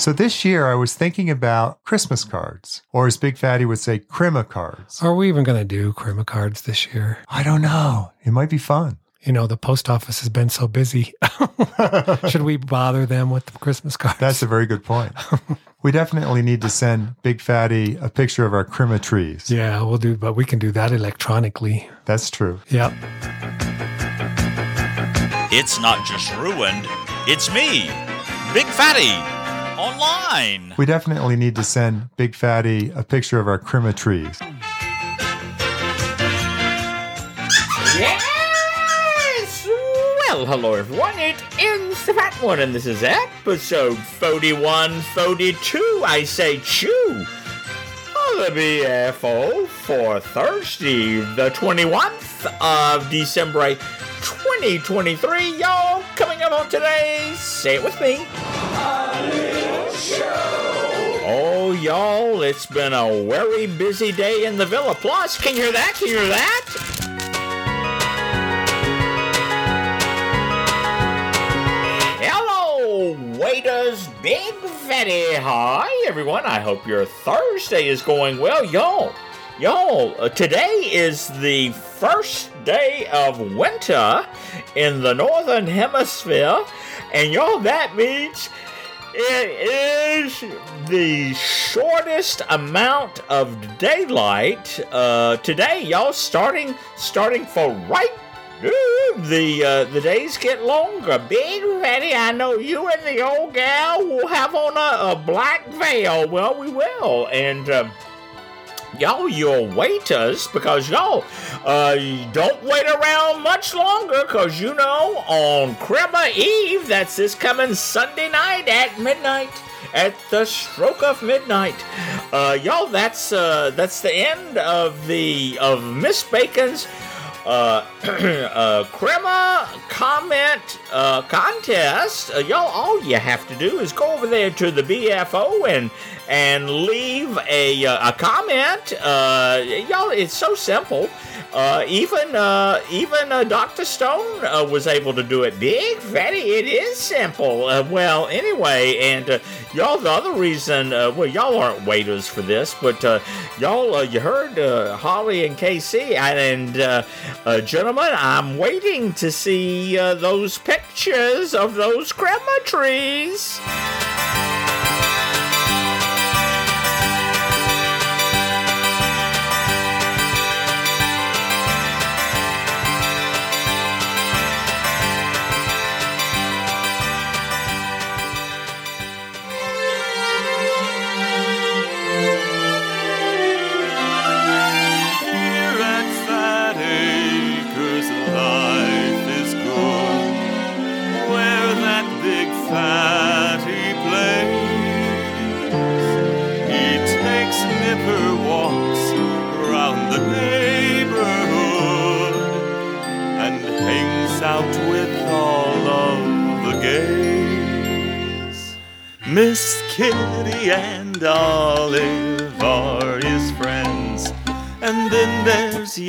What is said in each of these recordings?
So this year I was thinking about Christmas cards, or as Big Fatty would say, crema cards. Are we even going to do crema cards this year? I don't know. It might be fun. You know, the post office has been so busy. Should we bother them with the Christmas cards? That's a very good point. we definitely need to send Big Fatty a picture of our crema trees. yeah, we'll do, but we can do that electronically. That's true. Yep. It's not just ruined, it's me, Big Fatty, online. We definitely need to send Big Fatty a picture of our crema trees. Yes! Well, hello everyone, it is the Fat One, and this is episode 41, 42, I say chew, of the BFO for Thursday, the 21st of December 2023. Y'all, coming up on today, say it with me. Oh, y'all, it's been a very busy day in the Villa Plus. Can you hear that? Can you hear that? Hello, waiters, big fatty. Hi, everyone. I hope your Thursday is going well. Y'all, y'all, uh, today is the first day of winter in the Northern Hemisphere. And y'all, that means it is the shortest amount of daylight uh, today, y'all. Starting, starting for right. The uh, the days get longer. Big Fatty, I know you and the old gal will have on a, a black veil. Well, we will, and. Um, y'all your waiters because y'all uh don't wait around much longer because you know on Crema Eve that's this coming Sunday night at midnight at the stroke of midnight uh y'all that's uh that's the end of the of Miss Bacon's uh, uh, crema comment uh, contest. Uh, y'all, all you have to do is go over there to the BFO and and leave a, uh, a comment. Uh, y'all, it's so simple. Uh, even uh, even uh, Dr. Stone uh, was able to do it. Big fatty, it is simple. Well, anyway, and y'all, the other reason, well, y'all aren't waiters for this, but y'all, you heard Holly and KC, and gentlemen, I'm waiting to see those pictures of those crema trees.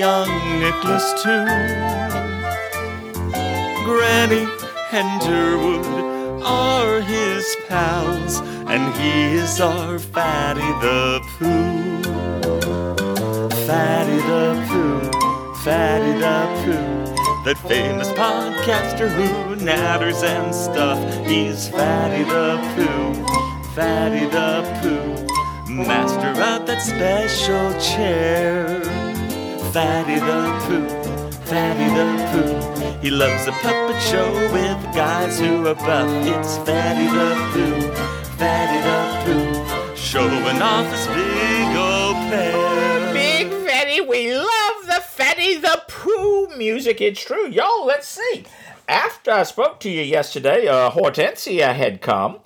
Young Nicholas too. Granny and Durwood are his pals, and he is our Fatty the Pooh. Fatty the Pooh, Fatty the Pooh. That famous podcaster who natters and stuff. He's Fatty the Pooh, Fatty the Pooh. Master of that special chair. Fatty the Pooh, Fatty the Pooh. He loves a puppet show with guys who are buff. It's Fatty the Pooh, Fatty the Pooh. Showing off his big old pair. Big Fatty, we love the Fatty the Pooh music. It's true. Y'all, let's see. After I spoke to you yesterday, uh, Hortensia had come.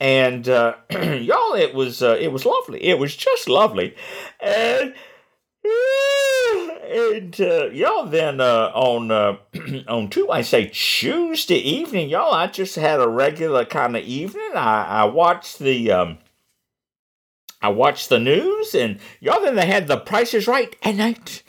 And uh, y'all, it was uh, it was lovely. It was just lovely, and and uh, y'all then uh, on uh, on two I say Tuesday evening, y'all. I just had a regular kind of evening. I, I watched the um, I watched the news, and y'all then they had the Price Is Right at night.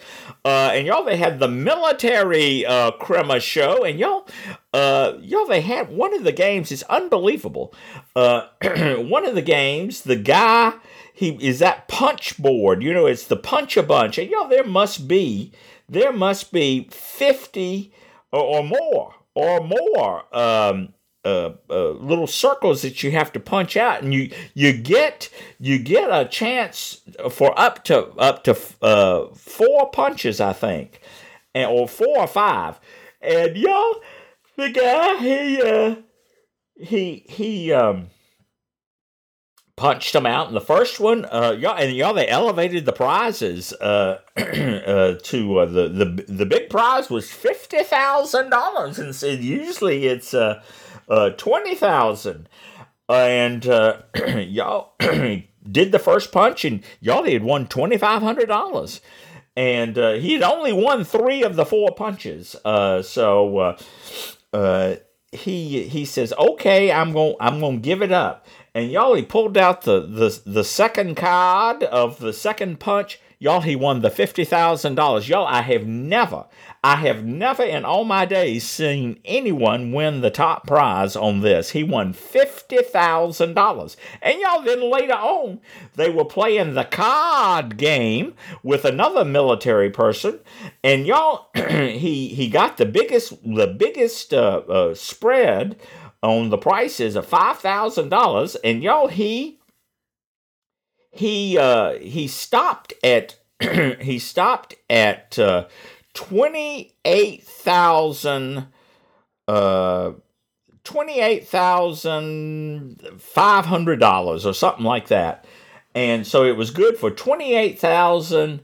Uh, and y'all they had the military uh, crema show, and y'all uh, y'all, they had one of the games. is unbelievable. Uh, one of the games, the guy he is that punch board. You know, it's the punch a bunch, and y'all, there must be there must be fifty or, or more or more um, uh, uh, little circles that you have to punch out, and you you get you get a chance for up to up to uh, four punches, I think, and or four or five, and y'all, the guy he uh, he he um punched them out in the first one. Uh, y'all, and y'all, they elevated the prizes uh, uh, to uh, the the the big prize was fifty thousand dollars, and so usually it's uh, uh, twenty thousand. And uh, y'all did the first punch, and y'all they had won twenty five hundred dollars. And uh, he had only won three of the four punches. Uh, so uh, uh, he he says, "Okay, I'm going I'm going to give it up." And y'all, he pulled out the, the, the second card of the second punch. Y'all, he won the $50,000. Y'all, I have never, I have never in all my days seen anyone win the top prize on this. He won $50,000. And y'all, then later on, they were playing the card game with another military person. And y'all, he, he got the biggest, the biggest uh, uh, spread on the prices of five thousand dollars, and y'all he he uh he stopped at he stopped at uh, twenty eight thousand uh twenty eight thousand five hundred dollars or something like that, and so it was good for twenty eight thousand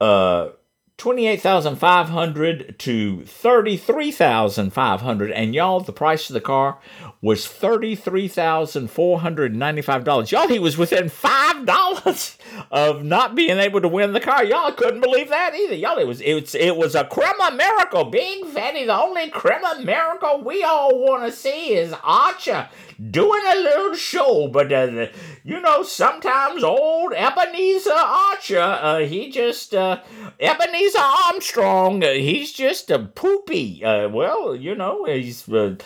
uh 28,500 to 33,500 and y'all the price of the car was $33,495. Y'all he was within $5 of not being able to win the car. Y'all couldn't believe that either. Y'all it was it was, it was a crema miracle. Big Fatty the only crema miracle we all want to see is Archer doing a little show, but uh, you know, sometimes old Ebenezer Archer, uh, he just, uh, Ebenezer Armstrong, uh, he's just a poopy. Uh, well, you know, he's, uh,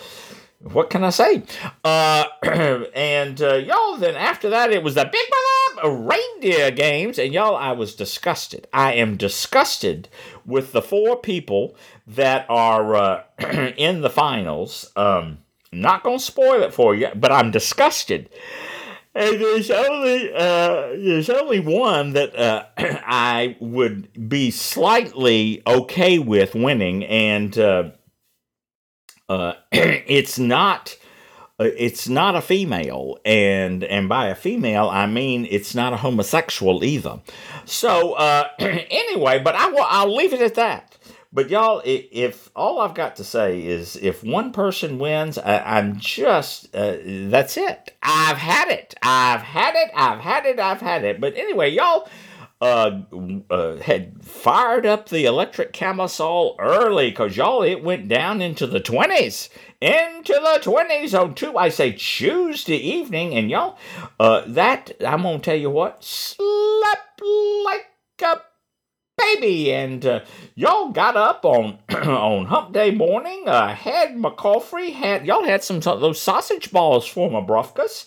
what can I say? Uh, and y'all, then after that, it was the Big Brother reindeer games, and y'all, I was disgusted. I am disgusted with the four people that are in the finals. Um, not gonna spoil it for you, but I'm disgusted. And there's only uh, there's only one that uh, I would be slightly okay with winning, and uh, uh it's not uh, it's not a female, and and by a female I mean it's not a homosexual either. So uh, anyway, but I will I'll leave it at that. But y'all, if all I've got to say is if one person wins, I, am just, uh, that's it. I've had it. I've had it. I've had it. I've had it. But anyway, y'all uh, uh, had fired up the electric camisole early because y'all, it went down into the 20s. Into the 20s on two, I say Tuesday evening. And y'all, uh, that, I'm going to tell you what, slept like a baby. And uh, y'all got up on on Hump Day morning. Uh, had McCaffrey had y'all had some those sausage balls for my brufkas,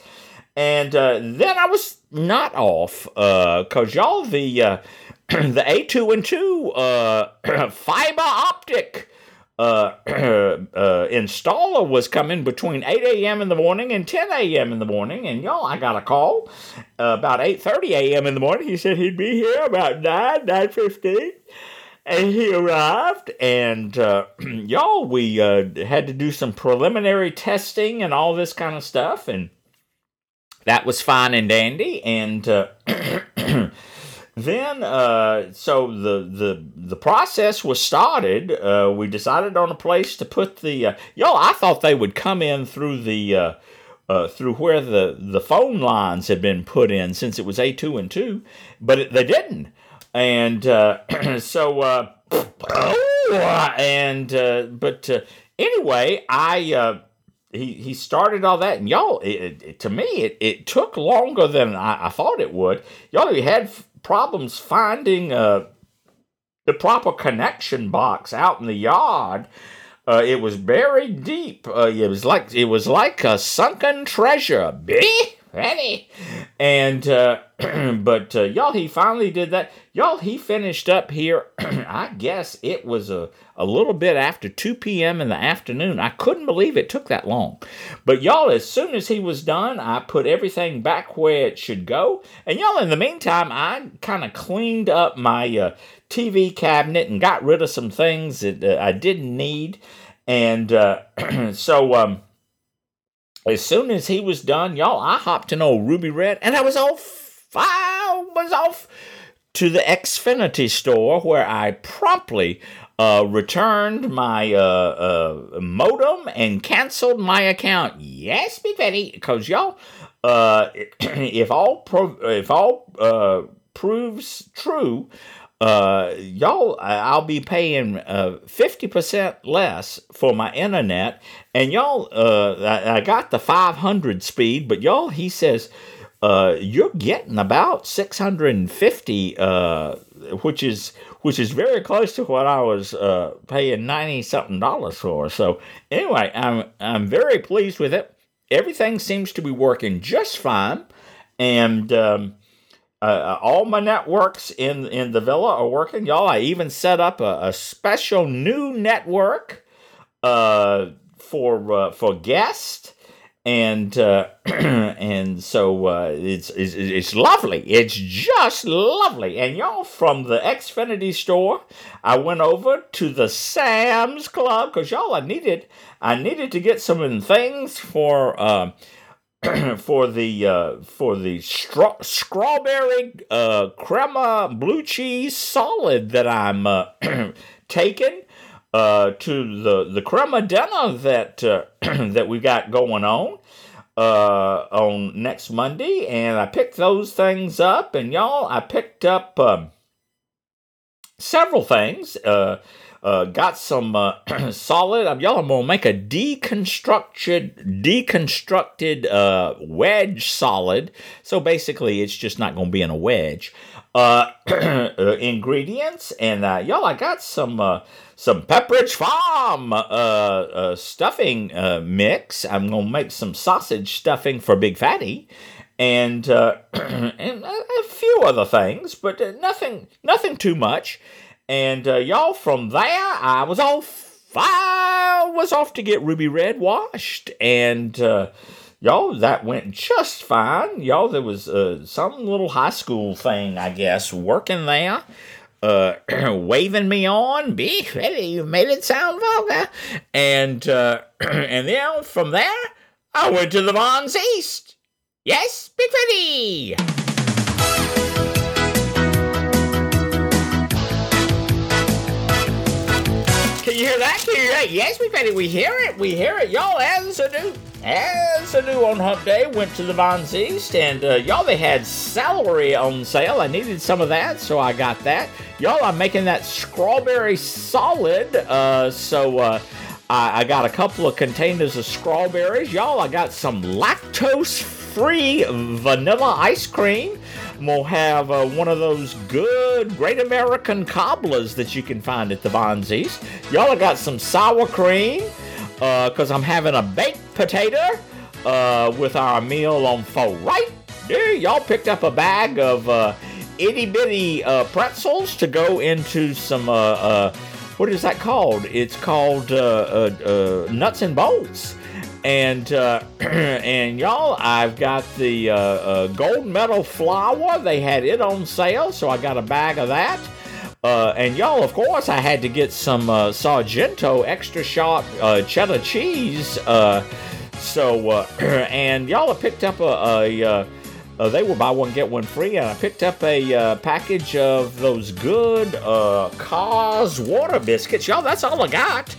and uh, then I was not off because uh, y'all the uh, the AT&T uh, fiber optic uh, uh, installer was coming between 8 a.m. in the morning and 10 a.m. in the morning. And y'all, I got a call uh, about 8.30 a.m. in the morning. He said he'd be here about 9, 9.15. And he arrived, and uh, y'all, we uh, had to do some preliminary testing and all this kind of stuff. And that was fine and dandy. And uh, then uh, so the the the process was started uh, we decided on a place to put the uh, y'all i thought they would come in through the uh, uh, through where the the phone lines had been put in since it was AT&T but it, they didn't and uh, so and but anyway i he he started all that, and y'all, it, it, to me, it, it took longer than I, I thought it would. Y'all, he had problems finding uh, the proper connection box out in the yard. Uh, it was buried deep. Uh, it was like it was like a sunken treasure. Big Fatty. And uh, but uh, y'all, he finally did that. Y'all, he finished up here. I guess it was a a little bit after 2 p.m. in the afternoon. I couldn't believe it took that long. But y'all, as soon as he was done, I put everything back where it should go. And y'all, in the meantime, I kind of cleaned up my uh, TV cabinet and got rid of some things that uh, I didn't need. And uh, so, um, as soon as he was done, y'all, I hopped in old Ruby Red and I was off. I was off to the Xfinity store where I promptly uh, returned my uh, uh, modem and canceled my account. Yes, be petty, because y'all, uh, if all pro- if all uh, proves true, uh, y'all, I'll be paying uh, 50% less for my internet. And y'all, uh, I, I got the 500 speed, but y'all, he says, uh, you're getting about 650, uh, which is which is very close to what I was uh, paying 90 something dollars for. So anyway, I'm I'm very pleased with it. Everything seems to be working just fine, and um, uh, uh, all my networks in in the villa are working, y'all. I even set up a, a special new network uh, for uh, for guests, and uh, and so uh, it's, it's it's lovely. It's just lovely. And y'all, from the Xfinity store, I went over to the Sam's Club because y'all, I needed I needed to get some things for. Uh, for the uh, for the stra- strawberry uh, crema blue cheese solid that I'm uh, taking uh, to the the crema dinner that uh, that we got going on uh, on next Monday, and I picked those things up, and y'all, I picked up um, several things. Uh, uh, got some uh, solid. I'm y'all. I'm gonna make a deconstructed, deconstructed uh, wedge solid. So basically, it's just not gonna be in a wedge. Uh, uh, ingredients and uh, y'all, I got some some Pepperidge Farm stuffing mix. I'm gonna make some sausage stuffing for Big Fatty, and uh, and a, few other things, but nothing nothing too much. And uh, y'all, from there, I was off. I was off to get Ruby Red washed, and uh, y'all, that went just fine. Y'all, there was uh, some little high school thing, I guess, working there. Uh, waving me on, be ready, you made it sound vulgar, and uh, and then from there, I went to the Vons East. Yes, be ready. You hear that? You? Yes, we ready. We hear it. We hear it. Y'all, as a new, as a new on Hump Day, went to the Vons East, and uh, y'all, they had celery on sale. I needed some of that, so I got that. Y'all, I'm making that strawberry solid, uh, so uh, I, I got a couple of containers of strawberries. Y'all, I got some lactose free vanilla ice cream. We'll have uh, one of those good Great American cobblers that you can find at the East. Y'all have got some sour cream because I'm having a baked potato uh, with our meal on four. Right there, y'all picked up a bag of uh, itty bitty uh, pretzels to go into some. Uh, uh, what is that called? It's called uh, uh, uh, nuts and bolts. And uh, and y'all, I've got the uh, uh, gold medal flour. They had it on sale, so I got a bag of that. Uh, and y'all, of course, I had to get some uh, Sargento extra sharp uh, cheddar cheese. So, and y'all have picked up a, a they were buy one get one free, and I picked up a package of those good uh, Carr's water biscuits. Y'all, that's all I got.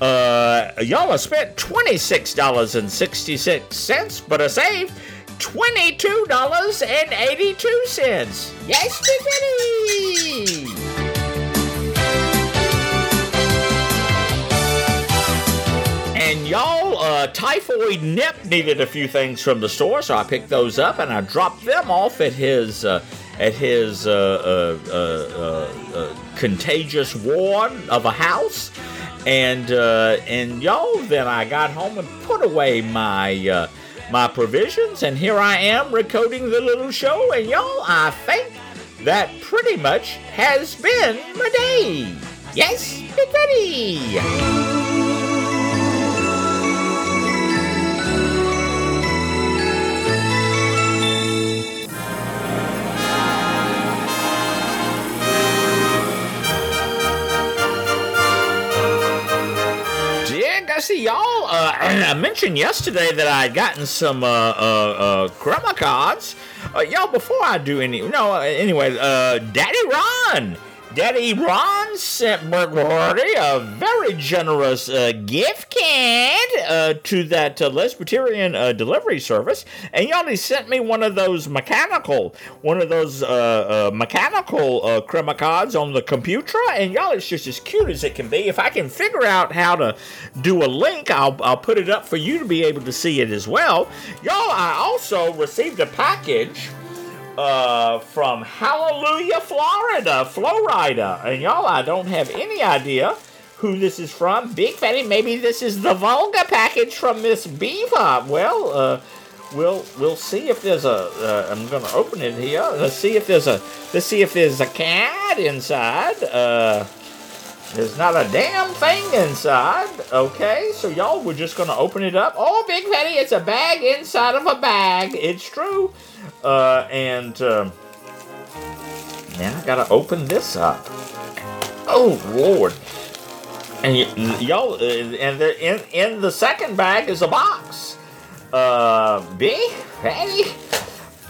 Uh, y'all spent twenty six dollars and sixty six cents, but I saved twenty two dollars and eighty two cents. Yes, Tiffany. And y'all, uh, Typhoid Nip needed a few things from the store, so I picked those up and I dropped them off at his uh, at his uh, uh, uh, uh, contagious ward of a house. And uh, and y'all, then I got home and put away my uh, my provisions, and here I am recording the little show, and y'all, I think that pretty much has been my day. Yes, Big Betty. Gussie, y'all. Uh, I mentioned yesterday that I had gotten some uh, uh, uh, cards. Uh, y'all, before I do any, no, anyway, uh, Daddy Ron. Daddy Ron sent Burglary a very generous uh, gift card uh, to that uh, uh, delivery service, and y'all he sent me one of those mechanical, one of those uh, uh, mechanical uh, crema cards on the computer, and y'all it's just as cute as it can be. If I can figure out how to do a link, I'll I'll put it up for you to be able to see it as well. Y'all, I also received a package uh, from Hallelujah, Florida, Florida. And y'all, I don't have any idea who this is from. Big Fatty, maybe this is the Volga package from Miss Beaver. Well, uh, we'll we'll see if there's a. Uh, I'm gonna open it here. Let's see if there's a. Let's see if there's a cat inside. Uh, there's not a damn thing inside. Okay, so y'all, we're just gonna open it up. Oh, Big Fatty, it's a bag inside of a bag. It's true. Uh, and uh, now I gotta open this up. Oh Lord! And y- y'all, uh, and the, in in the second bag is a box. Uh, Big Fatty.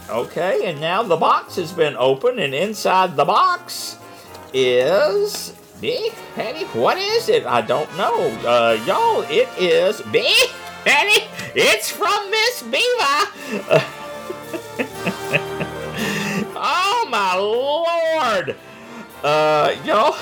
Okay, and now the box has been opened, and inside the box is Big Fatty. What is it? I don't know. Uh, y'all, it is Big Fatty. It's from Miss Beaver. oh my lord! Uh, y'all,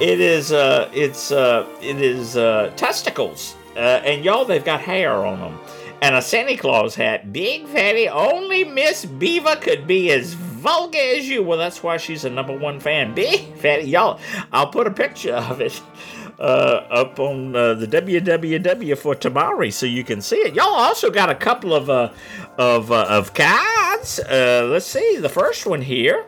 it is uh, it's uh, it is uh, testicles, uh, and y'all they've got hair on them, and a Santa Claus hat. Big fatty, only Miss Beaver could be as vulgar as you. Well, that's why she's a number one fan. Big fatty, y'all. I'll put a picture of it. Uh, up on uh, the www for Tamari, so you can see it. Y'all also got a couple of uh, of uh, of cards. Uh, let's see. The first one here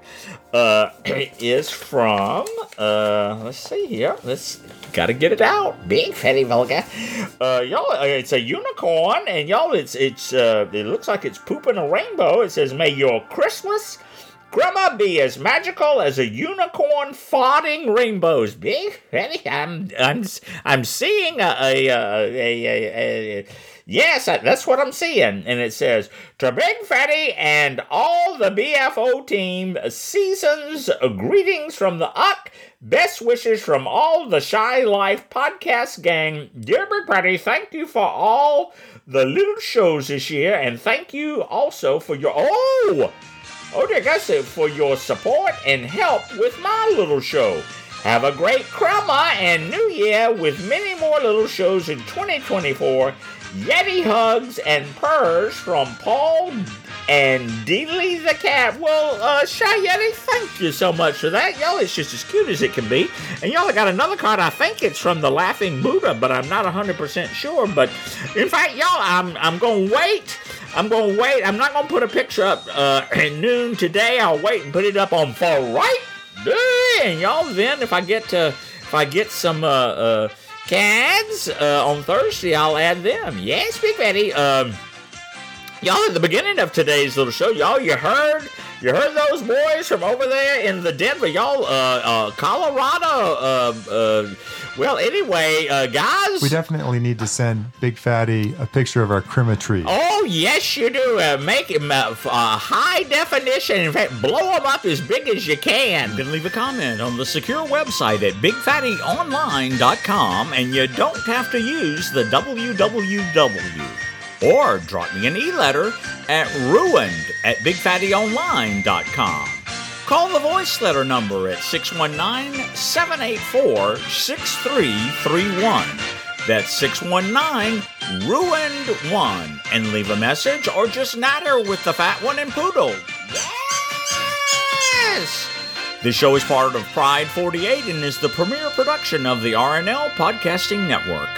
uh, is from. Uh, let's see here. Let's gotta get it out. Big fatty vulgar. Uh, y'all, uh, it's a unicorn, and y'all, it's it's uh, it looks like it's pooping a rainbow. It says, "May your Christmas." Grandma be as magical as a unicorn farting rainbows. Big Fatty, I'm I'm I'm seeing a a a, a, a, a yes, that's what I'm seeing, and it says to Big Fatty and all the BFO team, seasons greetings from the UCK. Best wishes from all the Shy Life podcast gang. Dear Big Fatty, thank you for all the little shows this year, and thank you also for your oh. Oh, dear guys, for your support and help with my little show. Have a great Crema and New Year with many more little shows in 2024. Yeti hugs and purrs from Paul and Deedly the cat. Well, uh, Shy Yeti, thank you so much for that. Y'all, it's just as cute as it can be. And y'all got another card. I think it's from the Laughing Buddha, but I'm not 100% sure. But in fact, y'all, I'm I'm gonna wait. I'm gonna wait. I'm not gonna put a picture up uh, at noon today. I'll wait and put it up on far Friday. And y'all, then if I get to if I get some uh, uh, cards uh, on Thursday, I'll add them. Yes, Big Betty. Um, y'all, at the beginning of today's little show, y'all, you heard. You heard those boys from over there in the Denver, y'all, uh, uh, Colorado. Uh, uh, well, anyway, uh, guys. We definitely need to send Big Fatty a picture of our crema tree. Oh, yes, you do. Uh, make him uh, uh, high definition. In fact, blow him up as big as you can. You can leave a comment on the secure website at bigfattyonline.com and you don't have to use the www. Or drop me an e-letter at ruined at bigfattyonline.com. Call the voice letter number at 619 784 6331. That's 619 Ruined 1. And leave a message or just natter with the fat one and poodle. Yes! This show is part of Pride 48 and is the premier production of the RNL Podcasting Network.